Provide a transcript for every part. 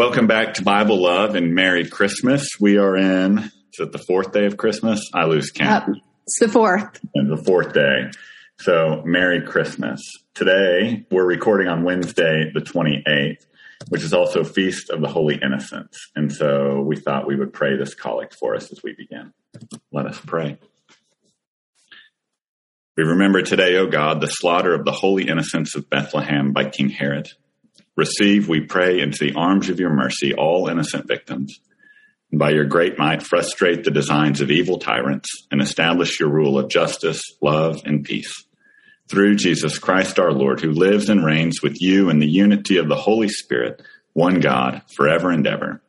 Welcome back to Bible Love and Merry Christmas. We are in, is it the fourth day of Christmas? I lose count. Uh, it's the fourth. And the fourth day. So, Merry Christmas. Today, we're recording on Wednesday, the 28th, which is also Feast of the Holy Innocents. And so we thought we would pray this collect for us as we begin. Let us pray. We remember today, O God, the slaughter of the holy innocents of Bethlehem by King Herod. Receive, we pray, into the arms of your mercy all innocent victims, and by your great might frustrate the designs of evil tyrants and establish your rule of justice, love, and peace. Through Jesus Christ our Lord, who lives and reigns with you in the unity of the Holy Spirit, one God, forever and ever.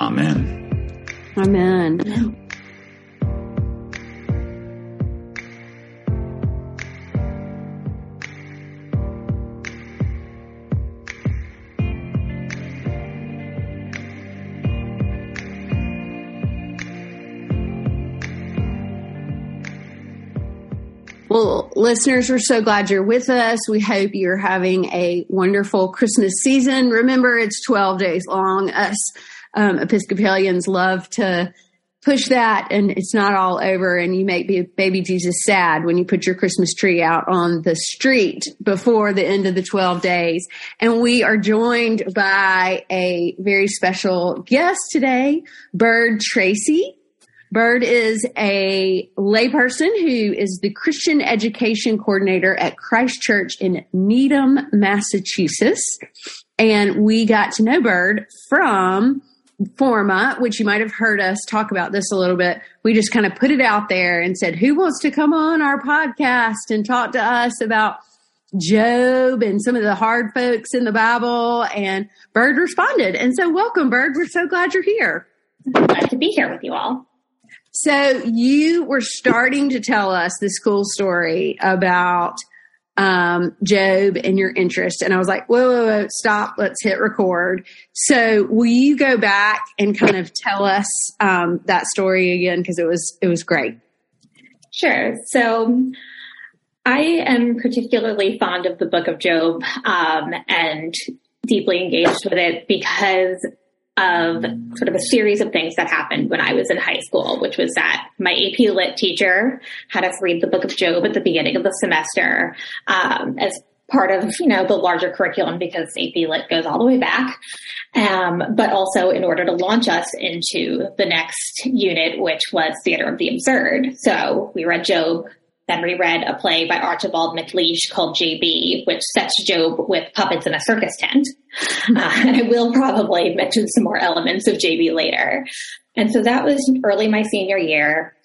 Amen. Amen. Listeners, we're so glad you're with us. We hope you're having a wonderful Christmas season. Remember, it's 12 days long. Us um, Episcopalians love to push that and it's not all over and you make baby Jesus sad when you put your Christmas tree out on the street before the end of the 12 days. And we are joined by a very special guest today, Bird Treacy. Bird is a layperson who is the Christian education coordinator at Christ Church in Needham, Massachusetts. And we got to know Bird from Forma, which you might have heard us talk about this a little bit. We just kind of put it out there and said, who wants to come on our podcast and talk to us about Job and some of the hard folks in the Bible? And Bird responded. And so welcome, Bird. We're so glad you're here. glad to be here with you all. So you were starting to tell us this cool story about um, Job and your interest. And I was like, whoa, whoa, whoa, stop. Let's hit record. So will you go back and kind of tell us um, that story again? Cause it was, it was great. Sure. So I am particularly fond of the book of Job um, and deeply engaged with it because of sort of a series of things that happened when I was in high school, which was that my AP Lit teacher had us read the book of Job at the beginning of the semester um, as part of you know the larger curriculum because AP Lit goes all the way back, um, but also in order to launch us into the next unit, which was Theater of the Absurd. So we read Job then reread a play by Archibald MacLeish called JB, which sets Job with puppets in a circus tent. Uh, and I will probably mention some more elements of JB later. And so that was early my senior year.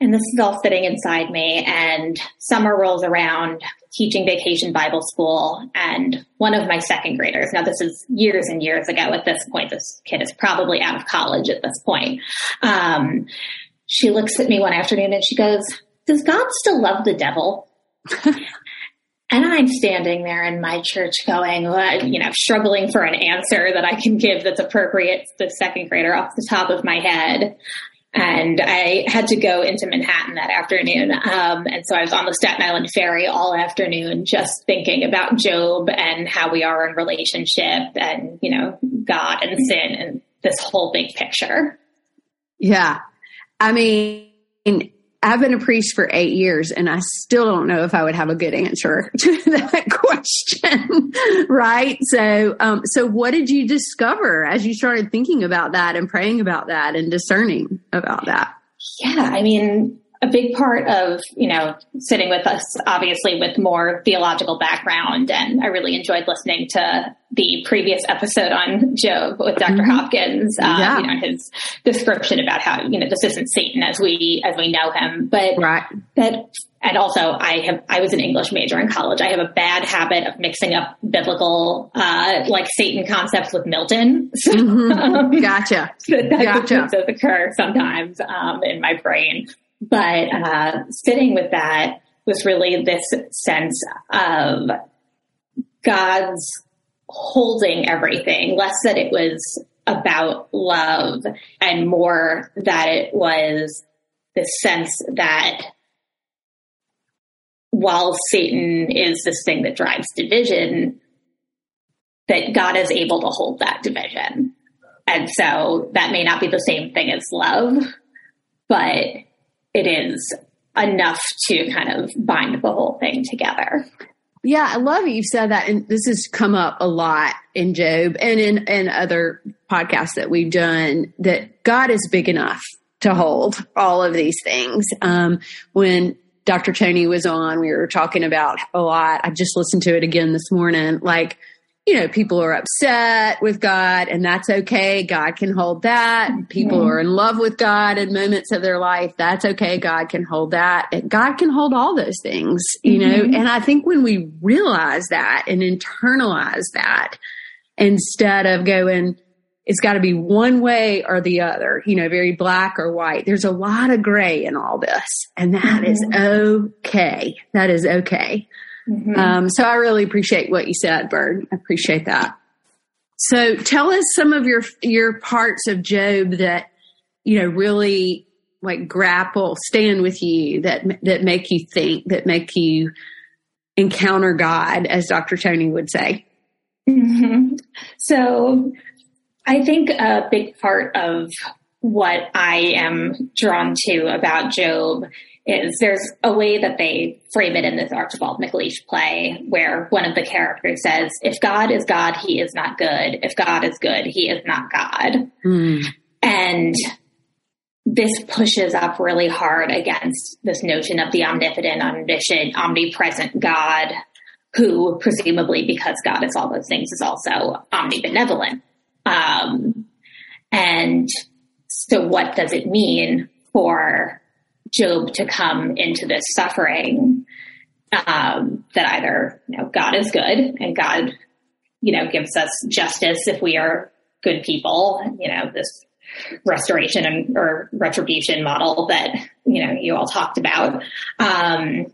And this is all sitting inside me and summer rolls around teaching vacation Bible school and one of my second graders. Now this is years and years ago at this point. This kid is probably out of college at this point. Um, she looks at me one afternoon and she goes, does God still love the devil? and I'm standing there in my church going, you know, struggling for an answer that I can give that's appropriate to the second grader off the top of my head. And I had to go into Manhattan that afternoon. Um, and so I was on the Staten Island ferry all afternoon, just thinking about Job and how we are in relationship and, you know, God and sin and this whole big picture. Yeah. I mean, I've been a priest for eight years and I still don't know if I would have a good answer to that question. right. So, um, so what did you discover as you started thinking about that and praying about that and discerning about that? Yeah. I mean, a big part of, you know, sitting with us, obviously with more theological background. And I really enjoyed listening to the previous episode on Job with doctor mm-hmm. Hopkins, um, yeah. you know, his description about how, you know, this isn't Satan as we, as we know him, but right. that, and also I have, I was an English major in college. I have a bad habit of mixing up biblical, uh, like Satan concepts with Milton. So, mm-hmm. um, gotcha. that, that gotcha. does occur sometimes, um, in my brain. But uh, sitting with that was really this sense of God's holding everything, less that it was about love and more that it was this sense that while Satan is this thing that drives division, that God is able to hold that division. and so that may not be the same thing as love, but it is enough to kind of bind the whole thing together. Yeah, I love you said that, and this has come up a lot in Job and in in other podcasts that we've done. That God is big enough to hold all of these things. Um, when Dr. Tony was on, we were talking about a lot. I just listened to it again this morning. Like you know, people are upset with God and that's okay. God can hold that. People are in love with God in moments of their life. That's okay. God can hold that. And God can hold all those things, you mm-hmm. know, and I think when we realize that and internalize that instead of going, it's got to be one way or the other, you know, very black or white. There's a lot of gray in all this and that mm-hmm. is okay. That is okay. Mm-hmm. Um, so I really appreciate what you said, Bird. I appreciate that. So tell us some of your your parts of Job that you know really like grapple, stand with you, that that make you think, that make you encounter God, as Dr. Tony would say. Mm-hmm. So I think a big part of what I am drawn to about Job is there's a way that they frame it in this Archibald MacLeish play where one of the characters says, if God is God, he is not good. If God is good, he is not God. Mm. And this pushes up really hard against this notion of the omnipotent, omniscient, omnipresent God, who presumably, because God is all those things, is also omnibenevolent. Um, and so what does it mean for Job to come into this suffering um, that either you know God is good and God you know gives us justice if we are good people you know this restoration and or retribution model that you know you all talked about um,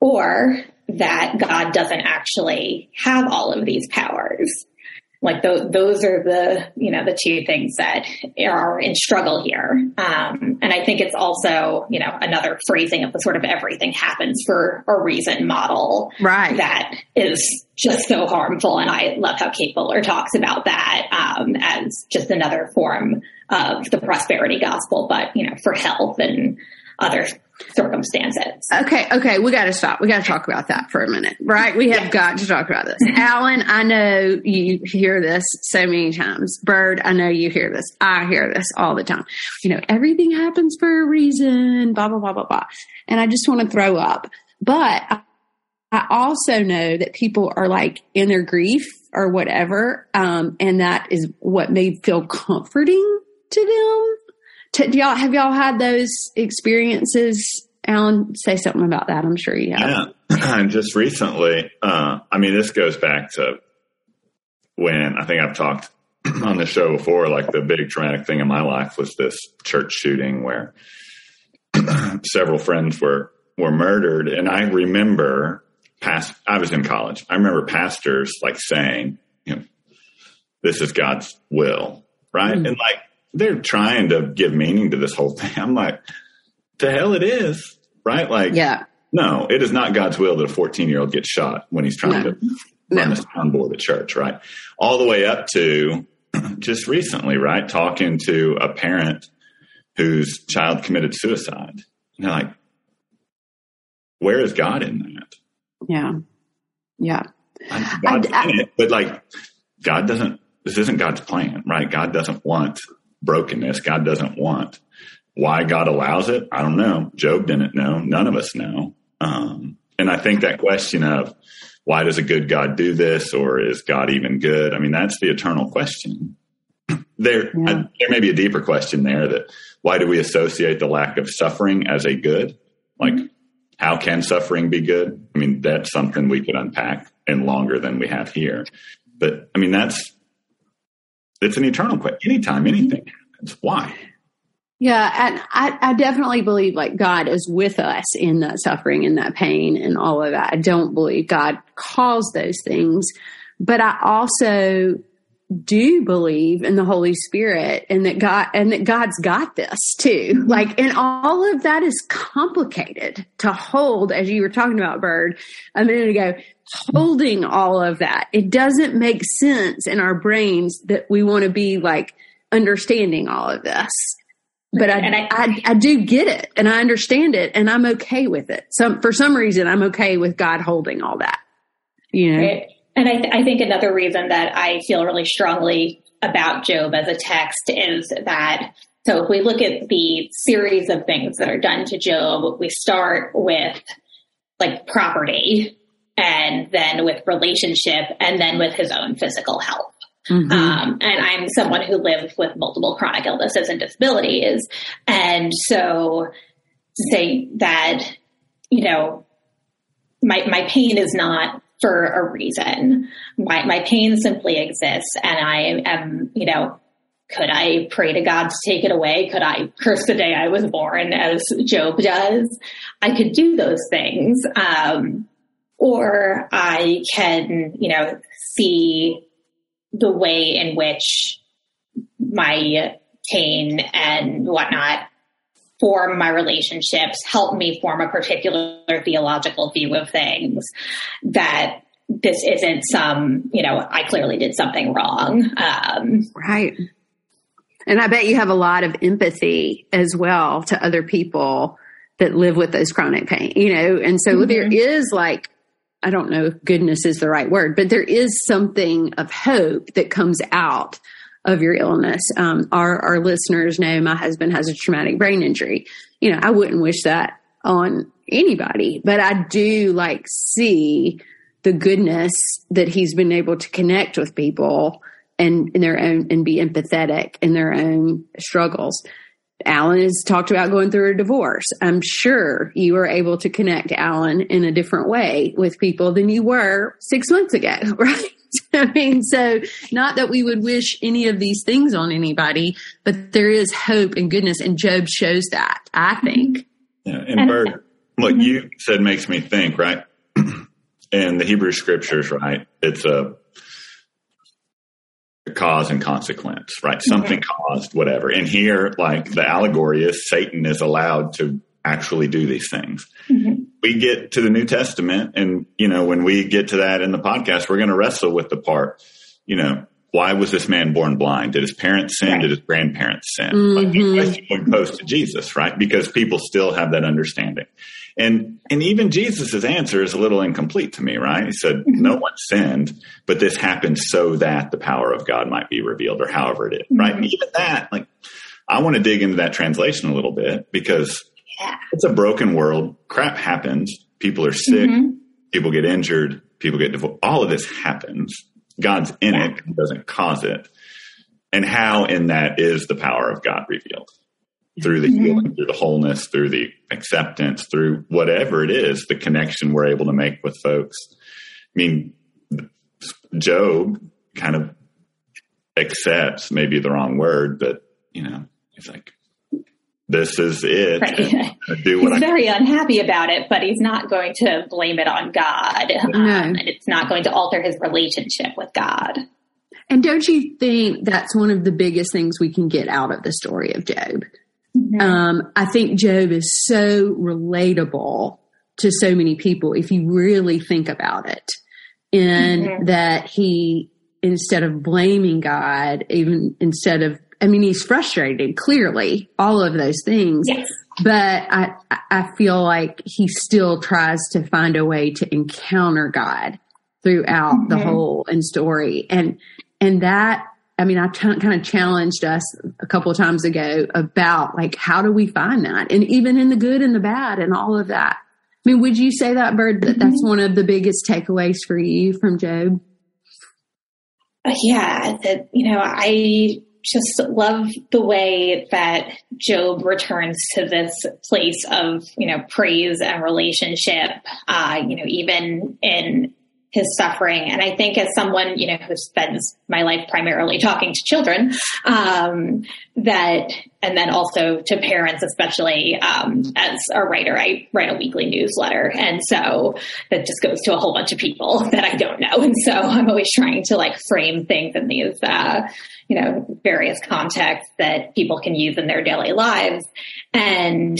or that God doesn't actually have all of these powers like th- those are the you know the two things that are in struggle here. Um, and i think it's also you know another phrasing of the sort of everything happens for a reason model right. that is just so harmful and i love how kate bowler talks about that um, as just another form of the prosperity gospel but you know for health and other circumstances. Okay, okay, we got to stop. We got to talk about that for a minute, right? We have yeah. got to talk about this. Alan, I know you hear this so many times. Bird, I know you hear this. I hear this all the time. You know, everything happens for a reason, blah, blah, blah, blah, blah. And I just want to throw up. But I also know that people are like in their grief or whatever, um, and that is what may feel comforting to them T- do y'all have y'all had those experiences? Alan, say something about that. I'm sure you have. Yeah, just recently. Uh, I mean, this goes back to when I think I've talked on the show before. Like the big traumatic thing in my life was this church shooting where several friends were were murdered, and I remember past. I was in college. I remember pastors like saying, you know, "This is God's will," right? Mm. And like they're trying to give meaning to this whole thing. I'm like, to hell it is, right? Like, yeah. No, it is not God's will that a 14 year old gets shot when he's trying no. to run no. a soundboard at church, right? All the way up to just recently, right? Talking to a parent whose child committed suicide. And they're like, where is God in that? Yeah. Yeah. God's I, I, in it, but like, God doesn't, this isn't God's plan, right? God doesn't want brokenness God doesn't want. Why God allows it, I don't know. Job didn't know. None of us know. Um, and I think that question of why does a good God do this, or is God even good? I mean, that's the eternal question. there, yeah. I, there may be a deeper question there that why do we associate the lack of suffering as a good? Like, how can suffering be good? I mean, that's something we could unpack in longer than we have here. But I mean, that's it's an eternal question. Anytime anything happens, why? Yeah, and I, I definitely believe like God is with us in that suffering and that pain and all of that. I don't believe God caused those things, but I also do believe in the Holy Spirit and that God and that God's got this too. Mm-hmm. Like, and all of that is complicated to hold, as you were talking about, Bird, a minute ago. Holding all of that, it doesn't make sense in our brains that we want to be like understanding all of this. But I, I, I, I, do get it and I understand it and I'm okay with it. Some, for some reason, I'm okay with God holding all that, you know? And I, th- I think another reason that I feel really strongly about Job as a text is that so if we look at the series of things that are done to Job, we start with like property and then with relationship and then with his own physical health. Mm-hmm. Um, and I'm someone who lives with multiple chronic illnesses and disabilities. And so to say that, you know, my, my pain is not for a reason. My, my pain simply exists and I am, you know, could I pray to God to take it away? Could I curse the day I was born as Job does? I could do those things. Um, or I can, you know, see the way in which my pain and whatnot form my relationships, help me form a particular theological view of things that this isn't some, you know, I clearly did something wrong. Um, right. And I bet you have a lot of empathy as well to other people that live with those chronic pain, you know, and so mm-hmm. there is like, I don't know if goodness is the right word, but there is something of hope that comes out of your illness. Um, our, our listeners know my husband has a traumatic brain injury. You know, I wouldn't wish that on anybody, but I do like see the goodness that he's been able to connect with people and in their own and be empathetic in their own struggles. Alan has talked about going through a divorce. I'm sure you were able to connect Alan in a different way with people than you were six months ago, right? I mean, so not that we would wish any of these things on anybody, but there is hope and goodness, and Job shows that, I think. Yeah, and Bird, what you said makes me think, right? in the Hebrew scriptures, right? It's a cause and consequence, right? Mm-hmm. Something caused whatever. And here, like the allegory is Satan is allowed to actually do these things. Mm-hmm. We get to the New Testament and, you know, when we get to that in the podcast, we're going to wrestle with the part, you know, why was this man born blind? Did his parents sin? Right. Did his grandparents sin? Mm-hmm. Like question would pose to Jesus, right? Because people still have that understanding. And and even Jesus's answer is a little incomplete to me, right? He said, mm-hmm. No one sinned, but this happened so that the power of God might be revealed, or however it is, mm-hmm. right? And even that, like I want to dig into that translation a little bit because yeah. it's a broken world. Crap happens. People are sick, mm-hmm. people get injured, people get divorced. All of this happens. God's in yeah. it, doesn't cause it. And how in that is the power of God revealed? through the mm-hmm. healing, through the wholeness, through the acceptance, through whatever it is, the connection we're able to make with folks. I mean, Job kind of accepts, maybe the wrong word, but you know, he's like, this is it. Right. Do he's I very can. unhappy about it, but he's not going to blame it on God. No. Um, and it's not going to alter his relationship with God. And don't you think that's one of the biggest things we can get out of the story of Job? Mm-hmm. Um, I think Job is so relatable to so many people if you really think about it. And mm-hmm. that he, instead of blaming God, even instead of, I mean, he's frustrated, clearly, all of those things. Yes. But I, I feel like he still tries to find a way to encounter God throughout mm-hmm. the whole and story. And, and that I mean, I t- kind of challenged us a couple of times ago about like, how do we find that? And even in the good and the bad and all of that. I mean, would you say that, Bird, that that's mm-hmm. one of the biggest takeaways for you from Job? Uh, yeah, that, you know, I just love the way that Job returns to this place of, you know, praise and relationship, uh, you know, even in his suffering. And I think as someone, you know, who spends my life primarily talking to children, um, that, and then also to parents, especially, um, as a writer, I write a weekly newsletter. And so that just goes to a whole bunch of people that I don't know. And so I'm always trying to like frame things in these, uh, you know, various contexts that people can use in their daily lives. And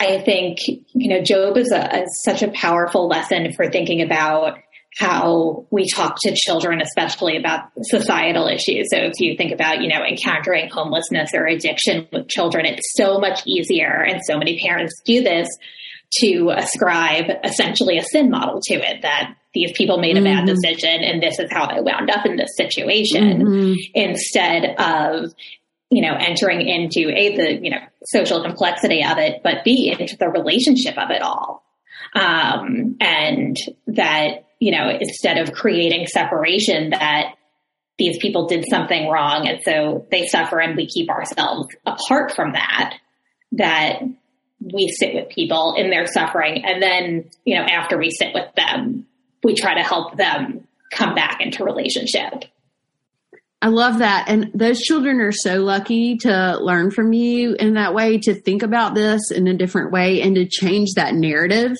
I think, you know, Job is, a, is such a powerful lesson for thinking about how we talk to children, especially about societal issues. So if you think about, you know, encountering homelessness or addiction with children, it's so much easier. And so many parents do this to ascribe essentially a sin model to it that these people made a mm-hmm. bad decision and this is how they wound up in this situation mm-hmm. instead of you know entering into a the you know social complexity of it but b into the relationship of it all um, and that you know, instead of creating separation that these people did something wrong and so they suffer and we keep ourselves apart from that, that we sit with people in their suffering and then, you know, after we sit with them, we try to help them come back into relationship. I love that. And those children are so lucky to learn from you in that way, to think about this in a different way and to change that narrative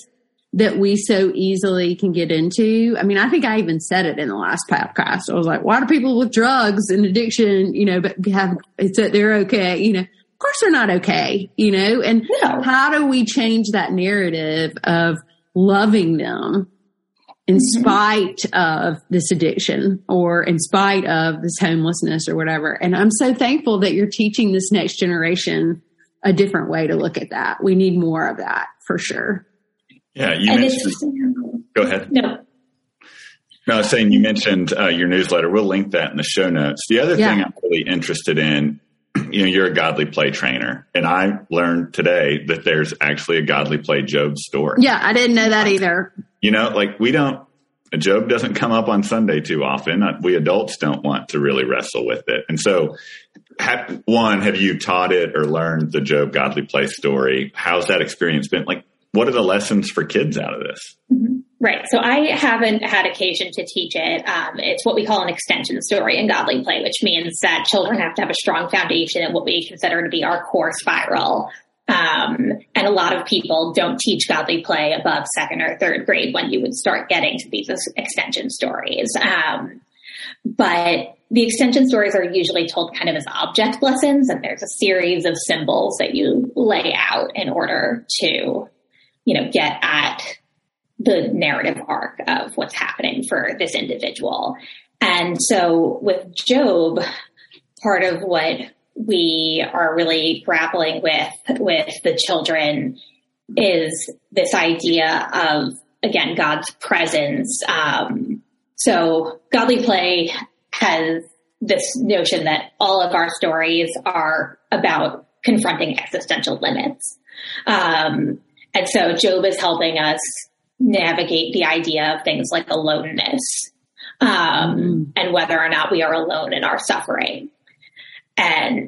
that we so easily can get into. I mean, I think I even said it in the last podcast. I was like, why do people with drugs and addiction, you know, but have, it's that they're okay, you know, of course they're not okay, you know, and no. how do we change that narrative of loving them in mm-hmm. spite of this addiction or in spite of this homelessness or whatever. And I'm so thankful that you're teaching this next generation a different way to look at that. We need more of that for sure. Yeah, you and mentioned. Go ahead. No. No, I was saying you mentioned uh, your newsletter. We'll link that in the show notes. The other yeah. thing I'm really interested in, you know, you're a godly play trainer, and I learned today that there's actually a godly play Job story. Yeah, I didn't know that either. You know, like we don't. Job doesn't come up on Sunday too often. Uh, we adults don't want to really wrestle with it, and so have, one, have you taught it or learned the Job godly play story? How's that experience been? Like, what are the lessons for kids out of this? Mm-hmm. Right. So I haven't had occasion to teach it. Um, it's what we call an extension story in godly play, which means that children have to have a strong foundation in what we consider to be our core spiral. Um, and a lot of people don't teach godly play above second or third grade when you would start getting to these extension stories. Um, but the extension stories are usually told kind of as object lessons, and there's a series of symbols that you lay out in order to you know, get at the narrative arc of what's happening for this individual. And so with Job, part of what we are really grappling with with the children is this idea of again God's presence. Um, so godly play has this notion that all of our stories are about confronting existential limits. Um, and so Job is helping us navigate the idea of things like aloneness um, mm. and whether or not we are alone in our suffering. And,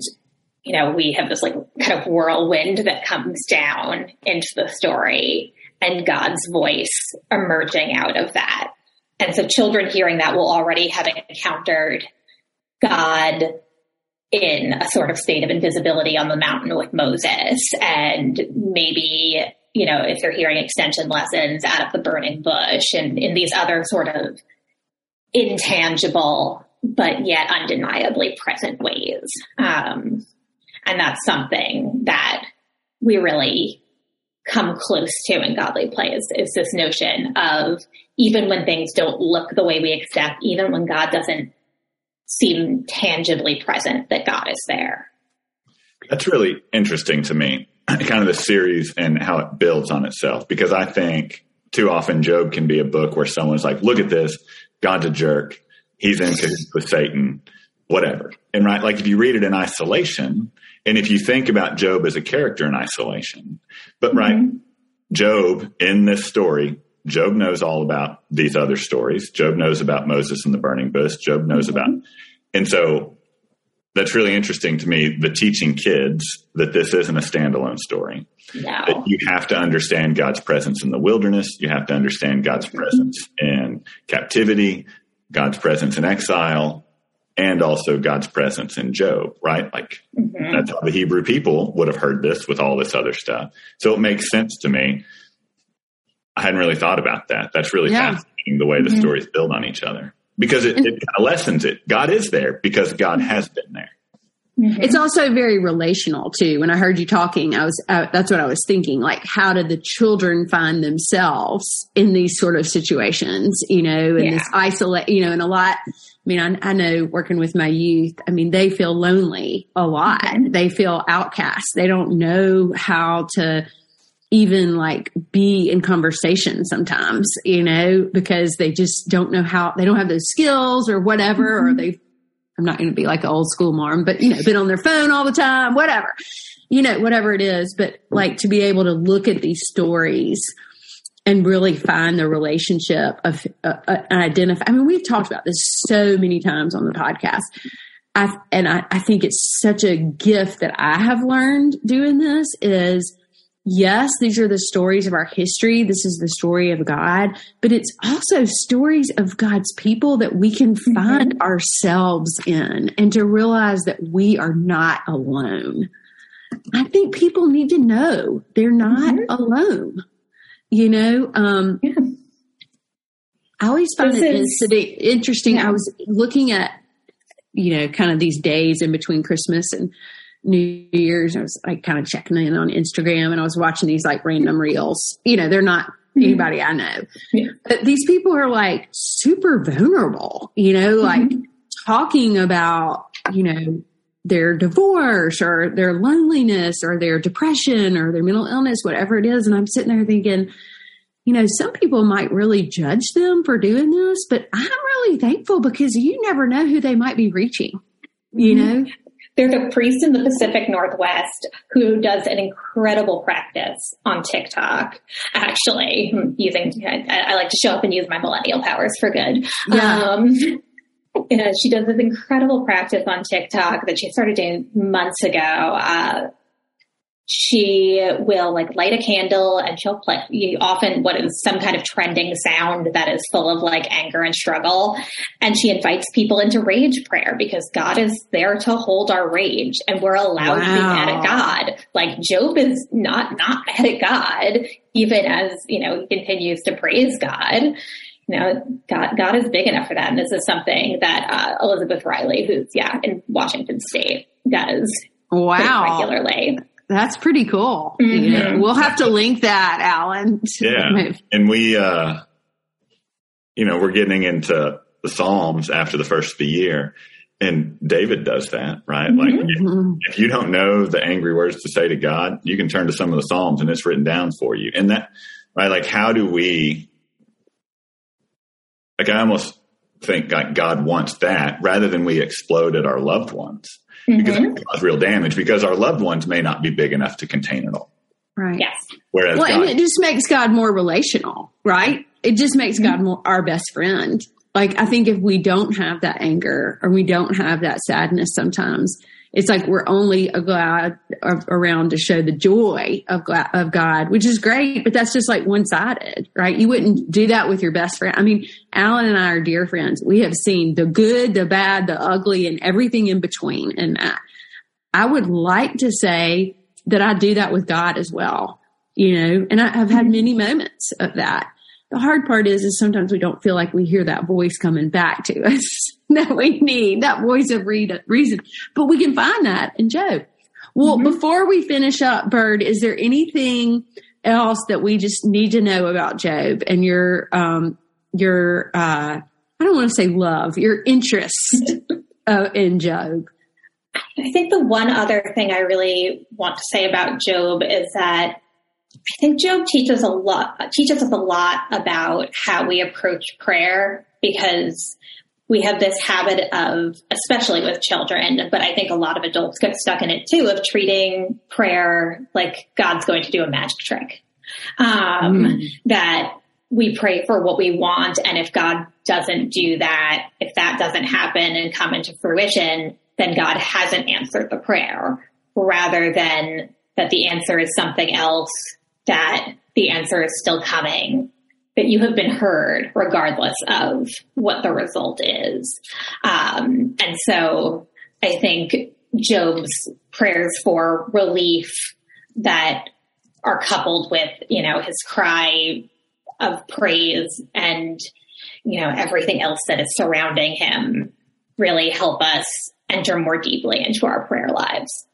you know, we have this like kind of whirlwind that comes down into the story and God's voice emerging out of that. And so children hearing that will already have encountered God in a sort of state of invisibility on the mountain with Moses and maybe you know, if you're hearing extension lessons out of the burning bush and in these other sort of intangible but yet undeniably present ways. Um, and that's something that we really come close to in godly play is, is this notion of even when things don't look the way we expect, even when God doesn't seem tangibly present, that God is there. That's really interesting to me. Kind of the series and how it builds on itself. Because I think too often Job can be a book where someone's like, look at this, God's a jerk. He's in with Satan, whatever. And right, like if you read it in isolation, and if you think about Job as a character in isolation, but right, mm-hmm. Job in this story, Job knows all about these other stories. Job knows about Moses and the burning bush. Job knows mm-hmm. about, and so that's really interesting to me. The teaching kids that this isn't a standalone story. No. That you have to understand God's presence in the wilderness. You have to understand God's Mm-hmm. presence in captivity, God's presence in exile, and also God's presence in Job, right? Like Mhm. that's how the Hebrew people would have heard this with all this other stuff. So it makes sense to me. I hadn't really thought about that. That's really Yeah. fascinating the way the Mhm. stories build on each other because it, it kind of lessens it. God is there because God has been there. Mhm. It's also very relational too. When I heard you talking, I was uh, that's what I was thinking. Like, how did the children find themselves in these sort of situations? You know, in Yeah. this isolate. You know, and a lot. I mean, I, I know working with my youth. I mean, they feel lonely a lot. Mhm. They feel outcast. They don't know how to even like be in conversation sometimes, you know, because they just don't know how they don't have those skills or whatever, or they I'm not going to be like an old school mom, but you know, been on their phone all the time, whatever, you know, whatever it is. But like to be able to look at these stories and really find the relationship of uh, uh, identify. I mean, we've talked about this so many times on the podcast. I've, and I, I think it's such a gift that I have learned doing this is yes, these are the stories of our history. This is the story of God, but it's also stories of God's people that we can find ourselves in and to realize that we are not alone. I think people need to know they're not Mhm. alone. You know, um, Yeah. I always find This it is- incident- interesting. Yeah. I was looking at, you know, kind of these days in between Christmas and New Year's. I was like kind of checking in on Instagram and I was watching these like random reels. You know, they're not anybody I know. Yeah. But these people are like super vulnerable, you know, like talking about, you know, their divorce or their loneliness or their depression or their mental illness, whatever it is. And I'm sitting there thinking, you know, some people might really judge them for doing this, but I'm really thankful because you never know who they might be reaching, you Mhm. know? There's a priest in the Pacific Northwest who does an incredible practice on TikTok. Actually, hmm, using I, I like to show up and use my millennial powers for good. Yeah. Um, you know, she does this incredible practice on TikTok that she started doing months ago. Uh, she will like light a candle and she'll play often what is some kind of trending sound that is full of like anger and struggle. And she invites people into rage prayer because God is there to hold our rage and we're allowed to be mad at God. Like Job is not, not mad at God, even as, you know, he continues to praise God. You know, God, God is big enough for that. And this is something that, uh, Elizabeth Riley, who's, yeah, in Washington State, does Wow. regularly. That's pretty cool. You know, Mhm. we'll have to link that, Alan. Yeah. And we, uh, you know, we're getting into the Psalms after the first of the year. And David does that, right? Like, Mhm. if, if you don't know the angry words to say to God, you can turn to some of the Psalms and it's written down for you. And that, right? Like, how do we, like, I almost think God wants that rather than we explode at our loved ones because Mhm. that cause real damage because our loved ones may not be big enough to contain it all. Right. Yes. Whereas Well, God, and it just makes God more relational, right? It just makes God more our best friend. Like I think if we don't have that anger or we don't have that sadness, sometimes it's like we're only around to show the joy of gla- of God, which is great, but that's just like one sided, right? You wouldn't do that with your best friend. I mean, Alan and I are dear friends. We have seen the good, the bad, the ugly, and everything in between. And I, I would like to say that I do that with God as well, you know, and I, I've had many moments of that. The hard part is, is sometimes we don't feel like we hear that voice coming back to us that we need, that voice of reason, but we can find that in Job. Well, Mhm. before we finish up, Bird, is there anything else that we just need to know about Job and your, um, your, uh, I don't want to say love, your interest uh, in Job? I think the one other thing I really want to say about Job is that I think Job teaches a lot teaches us a lot about how we approach prayer because we have this habit of, especially with children, but I think a lot of adults get stuck in it too, of treating prayer like God's going to do a magic trick. Um, Mm. That we pray for what we want, and if God doesn't do that, if that doesn't happen and come into fruition, then God hasn't answered the prayer rather than that the answer is something else, that the answer is still coming, that you have been heard regardless of what the result is. Um, and so I think Job's prayers for relief that are coupled with, you know, his cry of praise and, you know, everything else that is surrounding him really help us enter more deeply into our prayer lives.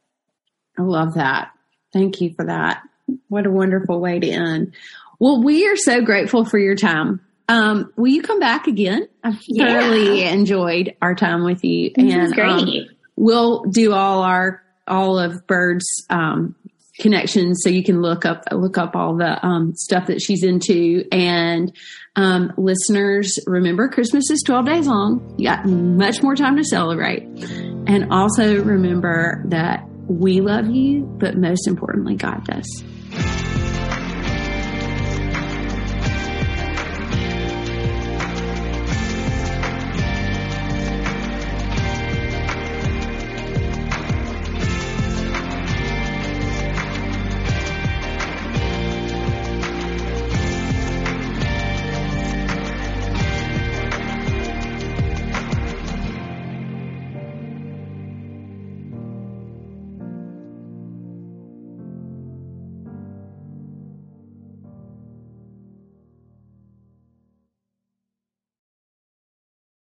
I love that. Thank you for that. What a wonderful way to end. Well, we are so grateful for your time. Um, will you come back again? I've Yeah. thoroughly enjoyed our time with you, This is and great. um, we'll do all our all of Bird's um, connections, so you can look up look up all the um, stuff that she's into. And um, listeners, remember Christmas is twelve days long. You got much more time to celebrate, and also remember that we love you, but most importantly, God does.